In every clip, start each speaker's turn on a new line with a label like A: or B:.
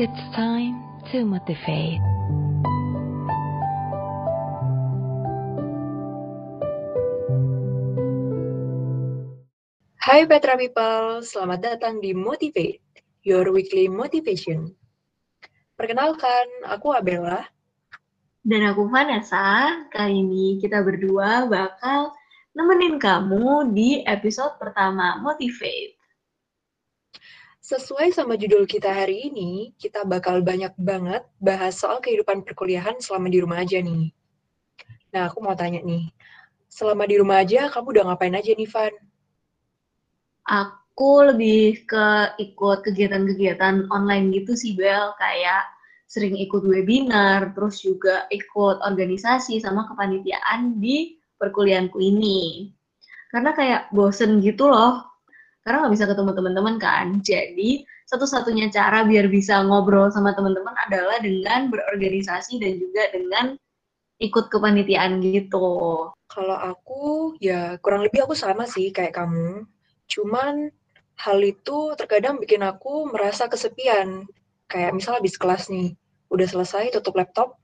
A: It's time to motivate.
B: Hai Petra People, selamat datang di Motivate, your weekly motivation. Perkenalkan, aku Abella.
C: Dan aku Vanessa. Kali ini kita berdua bakal nemenin kamu di episode pertama Motivate.
B: Sesuai sama judul kita hari ini, kita bakal banyak banget bahas soal kehidupan perkuliahan selama di rumah aja nih. Nah, aku mau tanya nih, selama di rumah aja, kamu udah ngapain aja nih, Van?
C: Aku lebih ke ikut kegiatan-kegiatan online gitu sih, Bel. Kayak sering ikut webinar, terus juga ikut organisasi sama kepanitiaan di perkuliahanku ini. Karena kayak bosen gitu loh, karena nggak bisa ketemu teman-teman kan. Jadi satu-satunya cara biar bisa ngobrol sama teman-teman adalah dengan berorganisasi dan juga dengan ikut kepanitiaan gitu.
B: Kalau aku, ya kurang lebih aku sama sih kayak kamu. Cuman hal itu terkadang bikin aku merasa kesepian. Kayak misalnya habis kelas nih, udah selesai tutup laptop,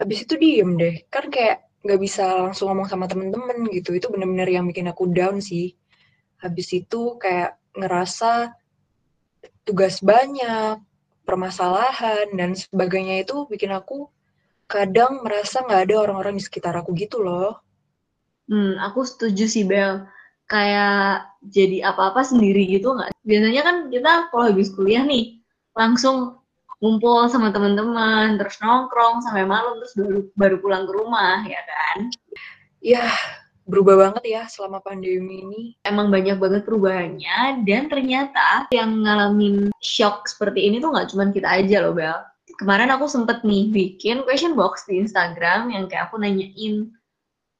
B: habis itu diem deh. Kan kayak nggak bisa langsung ngomong sama temen-temen gitu. Itu bener-bener yang bikin aku down sih. Habis itu kayak ngerasa tugas banyak, permasalahan, dan sebagainya itu bikin aku kadang merasa nggak ada orang-orang di sekitar aku gitu loh.
C: Hmm, aku setuju sih Bel kayak jadi apa-apa sendiri gitu nggak? Biasanya kan kita kalau habis kuliah nih langsung ngumpul sama teman-teman, terus nongkrong sampai malam, terus baru baru pulang ke rumah, ya kan?
B: Ya, berubah banget ya selama pandemi ini.
C: Emang banyak banget perubahannya, dan ternyata yang ngalamin shock seperti ini tuh nggak cuma kita aja loh, Bel. Kemarin aku sempet nih bikin question box di Instagram yang kayak aku nanyain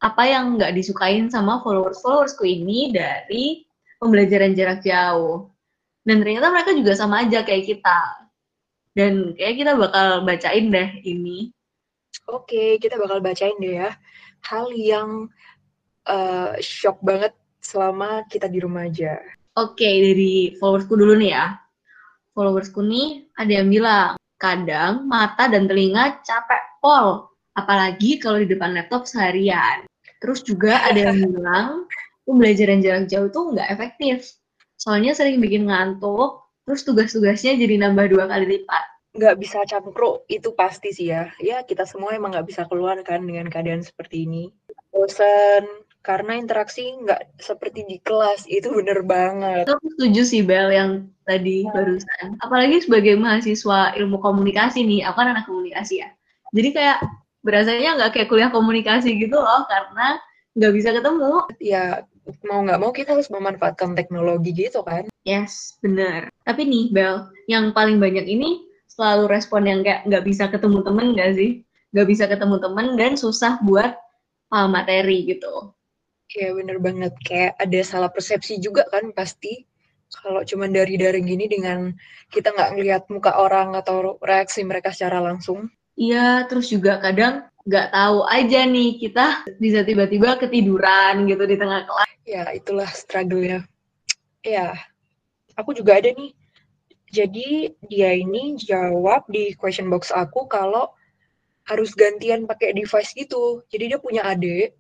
C: apa yang nggak disukain sama followers-followersku ini dari pembelajaran jarak jauh. Dan ternyata mereka juga sama aja kayak kita. Dan kayak kita bakal bacain deh ini.
B: Oke, kita bakal bacain deh ya. Hal yang uh, shock banget selama kita di rumah aja.
C: Oke, dari followersku dulu nih ya. Followersku nih ada yang bilang, kadang mata dan telinga capek pol, apalagi kalau di depan laptop seharian. Terus juga ada yang bilang pembelajaran jarak jauh itu nggak efektif. Soalnya sering bikin ngantuk, terus tugas-tugasnya jadi nambah dua kali lipat.
B: Nggak bisa campur, itu pasti sih ya. Ya, kita semua emang nggak bisa keluar kan dengan keadaan seperti ini. Bosan, karena interaksi nggak seperti di kelas, itu bener banget.
C: Aku setuju sih, Bel, yang tadi nah. barusan. Apalagi sebagai mahasiswa ilmu komunikasi nih, aku kan anak komunikasi ya. Jadi kayak berasanya nggak kayak kuliah komunikasi gitu loh karena nggak bisa ketemu.
B: Ya mau nggak mau kita harus memanfaatkan teknologi gitu kan.
C: Yes, benar. Tapi nih Bel, yang paling banyak ini selalu respon yang kayak nggak bisa ketemu temen nggak sih? Nggak bisa ketemu temen dan susah buat paham materi gitu.
B: Iya bener banget, kayak ada salah persepsi juga kan pasti. Kalau cuma dari daring gini dengan kita nggak ngelihat muka orang atau reaksi mereka secara langsung,
C: Iya, terus juga kadang nggak tahu aja nih kita bisa tiba-tiba ketiduran gitu di tengah kelas.
B: Ya, itulah struggle-nya. Ya, aku juga ada nih. Jadi dia ini jawab di question box aku kalau harus gantian pakai device gitu. Jadi dia punya adik,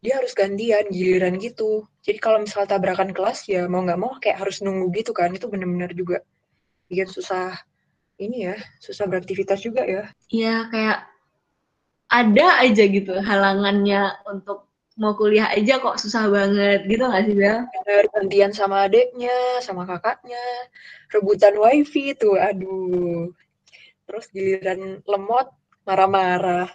B: dia harus gantian giliran gitu. Jadi kalau misal tabrakan kelas ya mau nggak mau kayak harus nunggu gitu kan. Itu bener-bener juga bikin susah ini ya susah beraktivitas juga ya
C: iya kayak ada aja gitu halangannya untuk mau kuliah aja kok susah banget gitu nggak sih Bel?
B: gantian sama adeknya, sama kakaknya, rebutan wifi tuh, aduh. Terus giliran lemot, marah-marah.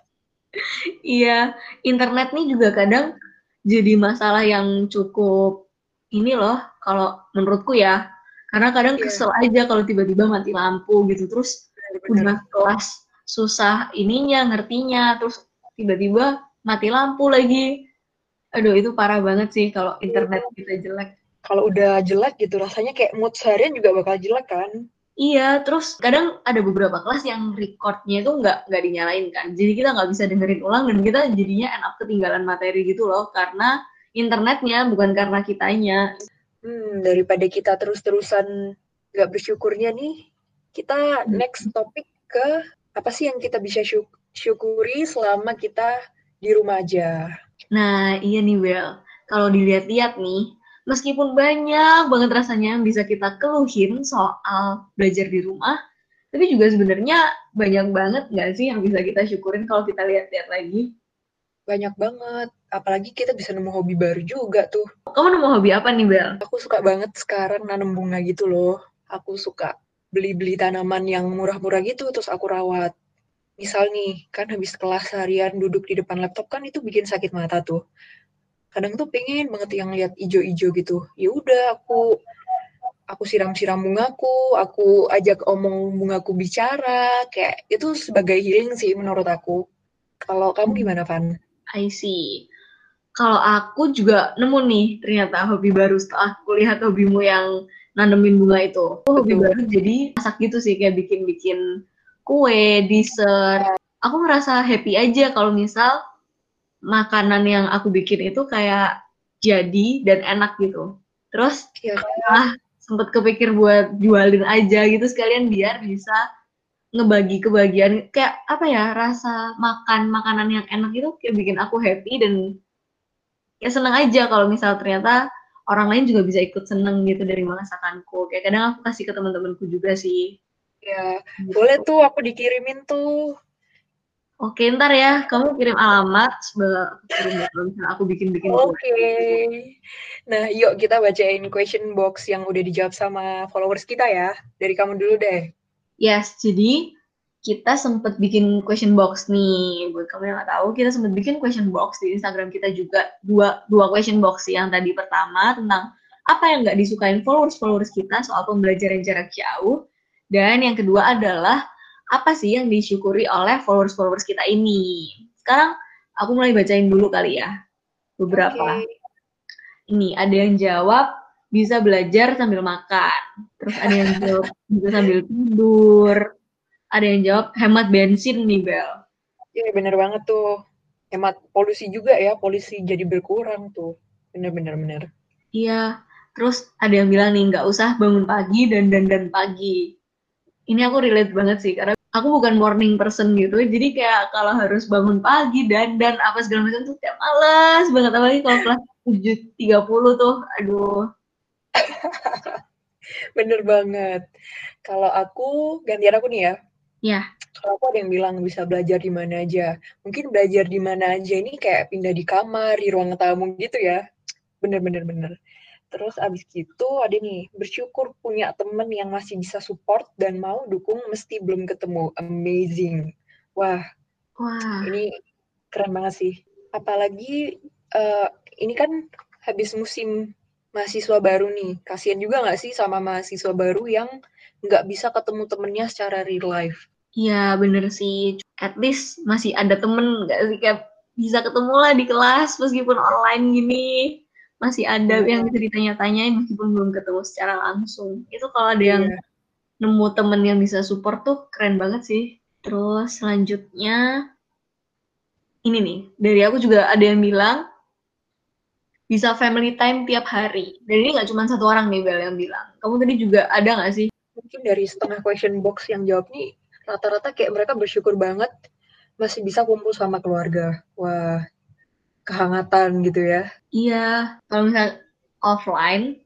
C: Iya, internet nih juga kadang jadi masalah yang cukup ini loh, kalau menurutku ya, karena kadang yeah. kesel aja kalau tiba-tiba mati lampu gitu terus udah kelas susah ininya ngertinya terus tiba-tiba mati lampu lagi. Aduh itu parah banget sih kalau internet kita jelek.
B: Kalau udah jelek gitu rasanya kayak mood seharian juga bakal jelek kan
C: Iya, terus kadang ada beberapa kelas yang recordnya itu nggak nggak dinyalain kan, jadi kita nggak bisa dengerin ulang dan kita jadinya enak ketinggalan materi gitu loh karena internetnya bukan karena kitanya
B: hmm, daripada kita terus-terusan nggak bersyukurnya nih, Kita next topik ke apa sih yang kita bisa syuk- syukuri selama kita di rumah aja.
C: Nah, iya nih Bel. Kalau dilihat-lihat nih, meskipun banyak banget rasanya yang bisa kita keluhin soal belajar di rumah, tapi juga sebenarnya banyak banget nggak sih yang bisa kita syukurin kalau kita lihat-lihat lagi?
B: Banyak banget. Apalagi kita bisa nemu hobi baru juga tuh.
C: Kamu nemu hobi apa nih Bel?
B: Aku suka banget sekarang nanam bunga gitu loh. Aku suka beli-beli tanaman yang murah-murah gitu terus aku rawat. Misal nih, kan habis kelas seharian duduk di depan laptop kan itu bikin sakit mata tuh. Kadang tuh pengen banget yang lihat ijo-ijo gitu. Ya udah aku aku siram-siram bungaku, aku ajak omong bungaku bicara, kayak itu sebagai healing sih menurut aku. Kalau kamu gimana, Van?
C: I see. Kalau aku juga nemu nih ternyata hobi baru setelah aku lihat hobimu yang nanemin bunga itu. Aku hobi
B: Betul.
C: baru jadi masak gitu sih kayak bikin-bikin kue, dessert. Aku merasa happy aja kalau misal makanan yang aku bikin itu kayak jadi dan enak gitu. Terus
B: Ya,
C: sempet kepikir buat jualin aja gitu sekalian biar bisa ngebagi kebagian kayak apa ya rasa makan makanan yang enak itu kayak bikin aku happy dan ya seneng aja kalau misal ternyata orang lain juga bisa ikut seneng gitu dari masakanku kayak kadang aku kasih ke teman-temanku juga sih
B: ya,
C: Gitu.
B: boleh tuh aku dikirimin tuh.
C: Oke ntar ya kamu kirim alamat sebelah aku kirim ya, kalau misalnya aku bikin bikin
B: Oke. Nah, yuk kita bacain question box yang udah dijawab sama followers kita ya. Dari kamu dulu deh.
C: Yes, jadi kita sempat bikin question box nih. Buat kamu yang nggak tahu, kita sempat bikin question box di Instagram kita juga dua dua question box. Yang tadi pertama tentang apa yang nggak disukain followers-followers kita soal pembelajaran jarak jauh. Dan yang kedua adalah apa sih yang disyukuri oleh followers-followers kita ini. Sekarang aku mulai bacain dulu kali ya beberapa
B: Oke.
C: ini ada yang jawab bisa belajar sambil makan terus ada yang jawab bisa sambil tidur ada yang jawab hemat bensin nih Bel
B: Iya, bener banget tuh. Hemat polusi juga ya, polusi jadi berkurang tuh. Bener-bener bener.
C: iya terus ada yang bilang nih nggak usah bangun pagi dan dandan pagi ini aku relate banget sih karena aku bukan morning person gitu jadi kayak kalau harus bangun pagi dan dan apa segala macam tuh kayak males banget apalagi kalau kelas tujuh tiga puluh tuh aduh
B: Bener banget. Kalau aku, gantian aku nih ya.
C: Iya.
B: Kalau aku ada yang bilang bisa belajar di mana aja. Mungkin belajar di mana aja ini kayak pindah di kamar, di ruang tamu gitu ya. Bener-bener bener. Terus abis gitu ada nih, bersyukur punya temen yang masih bisa support dan mau dukung meski belum ketemu. Amazing. Wah,
C: wah
B: ini keren banget sih. Apalagi eh, ini kan habis musim mahasiswa baru nih. Kasian juga nggak sih sama mahasiswa baru yang nggak bisa ketemu temennya secara real life.
C: Iya bener sih. At least masih ada temen nggak sih kayak bisa ketemu lah di kelas meskipun online gini. Masih ada
B: Iya.
C: yang bisa ditanya-tanyain meskipun belum ketemu secara langsung. Itu kalau ada yang
B: Iya.
C: nemu temen yang bisa support tuh keren banget sih. Terus selanjutnya ini nih dari aku juga ada yang bilang bisa family time tiap hari. Dan ini nggak cuma satu orang nih Bel yang bilang. Kamu tadi juga ada nggak sih?
B: Mungkin dari setengah question box yang jawab nih, rata-rata kayak mereka bersyukur banget masih bisa kumpul sama keluarga. Wah, kehangatan gitu ya.
C: Iya, kalau misal offline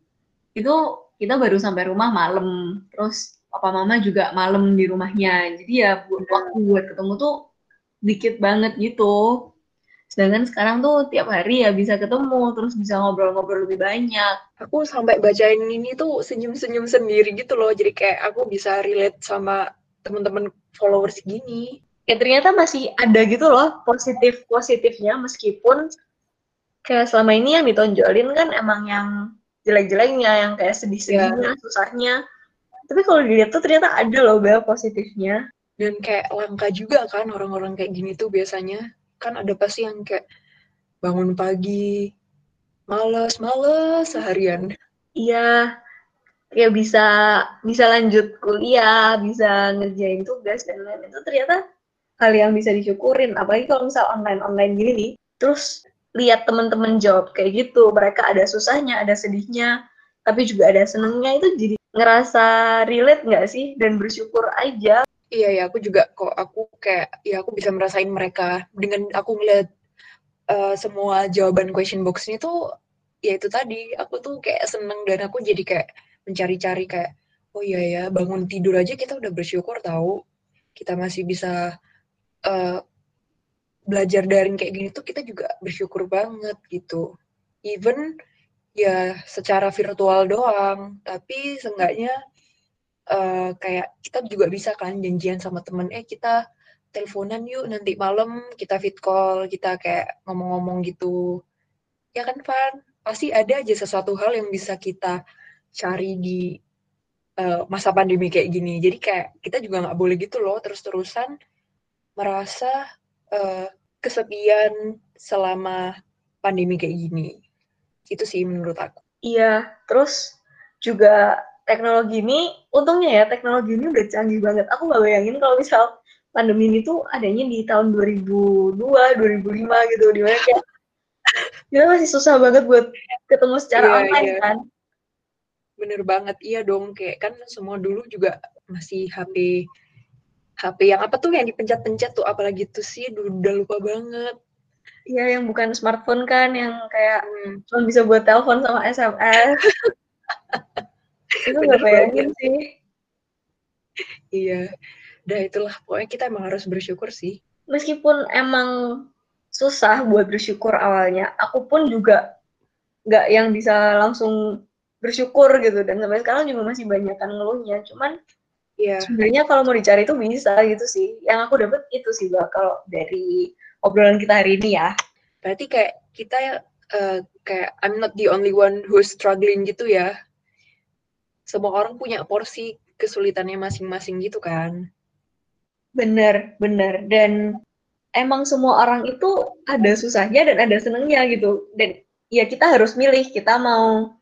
C: itu kita baru sampai rumah malam, terus papa mama juga malam di rumahnya. Jadi ya buat waktu buat ketemu tuh dikit banget gitu. Sedangkan sekarang tuh tiap hari ya bisa ketemu, terus bisa ngobrol-ngobrol lebih banyak.
B: Aku sampai bacain ini tuh senyum-senyum sendiri gitu loh. Jadi kayak aku bisa relate sama teman-teman followers gini.
C: Ya ternyata masih ada gitu loh positif-positifnya meskipun kayak selama ini yang ditonjolin kan emang yang jelek-jeleknya, yang kayak sedih-sedihnya, susahnya. Tapi kalau dilihat tuh ternyata ada loh Bel positifnya.
B: Dan kayak langka juga kan orang-orang kayak gini tuh biasanya. Kan ada pasti yang kayak bangun pagi, males, males seharian.
C: Iya, kayak bisa bisa lanjut kuliah, bisa ngerjain tugas dan lain-lain. Itu ternyata hal yang bisa disyukurin. Apalagi kalau misal online-online gini nih. Terus lihat teman-teman jawab kayak gitu. Mereka ada susahnya, ada sedihnya, tapi juga ada senengnya. Itu jadi ngerasa relate nggak sih dan bersyukur aja.
B: Iya ya, aku juga kok aku kayak ya aku bisa merasain mereka dengan aku ngeliat uh, semua jawaban question box ini tuh ya itu tadi aku tuh kayak seneng dan aku jadi kayak mencari-cari kayak oh iya ya bangun tidur aja kita udah bersyukur tahu kita masih bisa uh, belajar daring kayak gini tuh kita juga bersyukur banget gitu. Even ya secara virtual doang, tapi seenggaknya uh, kayak kita juga bisa kan janjian sama temen, eh kita teleponan yuk nanti malam kita fit call, kita kayak ngomong-ngomong gitu. Ya kan, Van? Pasti ada aja sesuatu hal yang bisa kita cari di uh, masa pandemi kayak gini. Jadi kayak kita juga nggak boleh gitu loh terus-terusan merasa uh, kesepian selama pandemi kayak gini. Itu sih menurut aku.
C: Iya, terus juga teknologi ini, untungnya ya teknologi ini udah canggih banget. Aku nggak bayangin kalau misal pandemi ini tuh adanya di tahun 2002, 2005 gitu, di mana kayak kita masih susah banget buat ketemu secara iya, online iya. kan.
B: Bener banget, iya dong. Kayak kan semua dulu juga masih HP HP yang apa tuh yang dipencet-pencet tuh apalagi tuh sih udah lupa banget.
C: Iya yang bukan smartphone kan yang kayak hmm. cuma bisa buat telepon sama SMS. itu nggak bayangin sih.
B: Iya. Udah itulah pokoknya kita emang harus bersyukur sih.
C: Meskipun emang susah buat bersyukur awalnya, aku pun juga nggak yang bisa langsung bersyukur gitu dan sampai sekarang juga masih banyak kan ngeluhnya. Cuman
B: Iya.
C: Sebenarnya kalau mau dicari itu bisa gitu sih. Yang aku dapat itu sih, Mbak, kalau dari obrolan kita hari ini ya.
B: Berarti kayak kita uh, kayak I'm not the only one who's struggling gitu ya. Semua orang punya porsi kesulitannya masing-masing gitu kan.
C: Bener, bener. Dan emang semua orang itu ada susahnya dan ada senengnya gitu. Dan ya kita harus milih, kita mau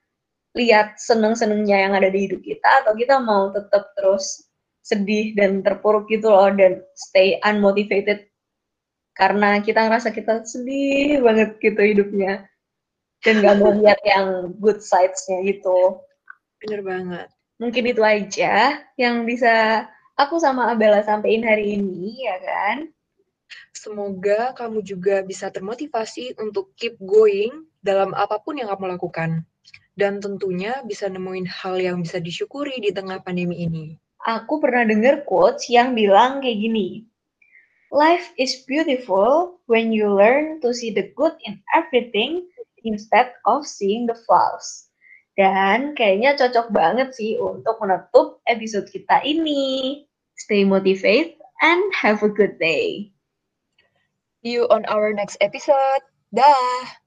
C: lihat seneng-senengnya yang ada di hidup kita atau kita mau tetap terus sedih dan terpuruk gitu loh dan stay unmotivated karena kita ngerasa kita sedih banget gitu hidupnya dan gak mau lihat yang good sides-nya gitu.
B: Bener banget.
C: Mungkin itu aja yang bisa aku sama Abella sampaikan hari ini ya kan.
B: Semoga kamu juga bisa termotivasi untuk keep going dalam apa pun yang kamu lakukan. Dan tentunya bisa nemuin hal yang bisa disyukuri di tengah pandemi ini
C: aku pernah dengar quotes yang bilang kayak gini. Life is beautiful when you learn to see the good in everything instead of seeing the flaws. Dan kayaknya cocok banget sih untuk menutup episode kita ini. Stay motivated and have a good day.
B: See you on our next episode. Dah.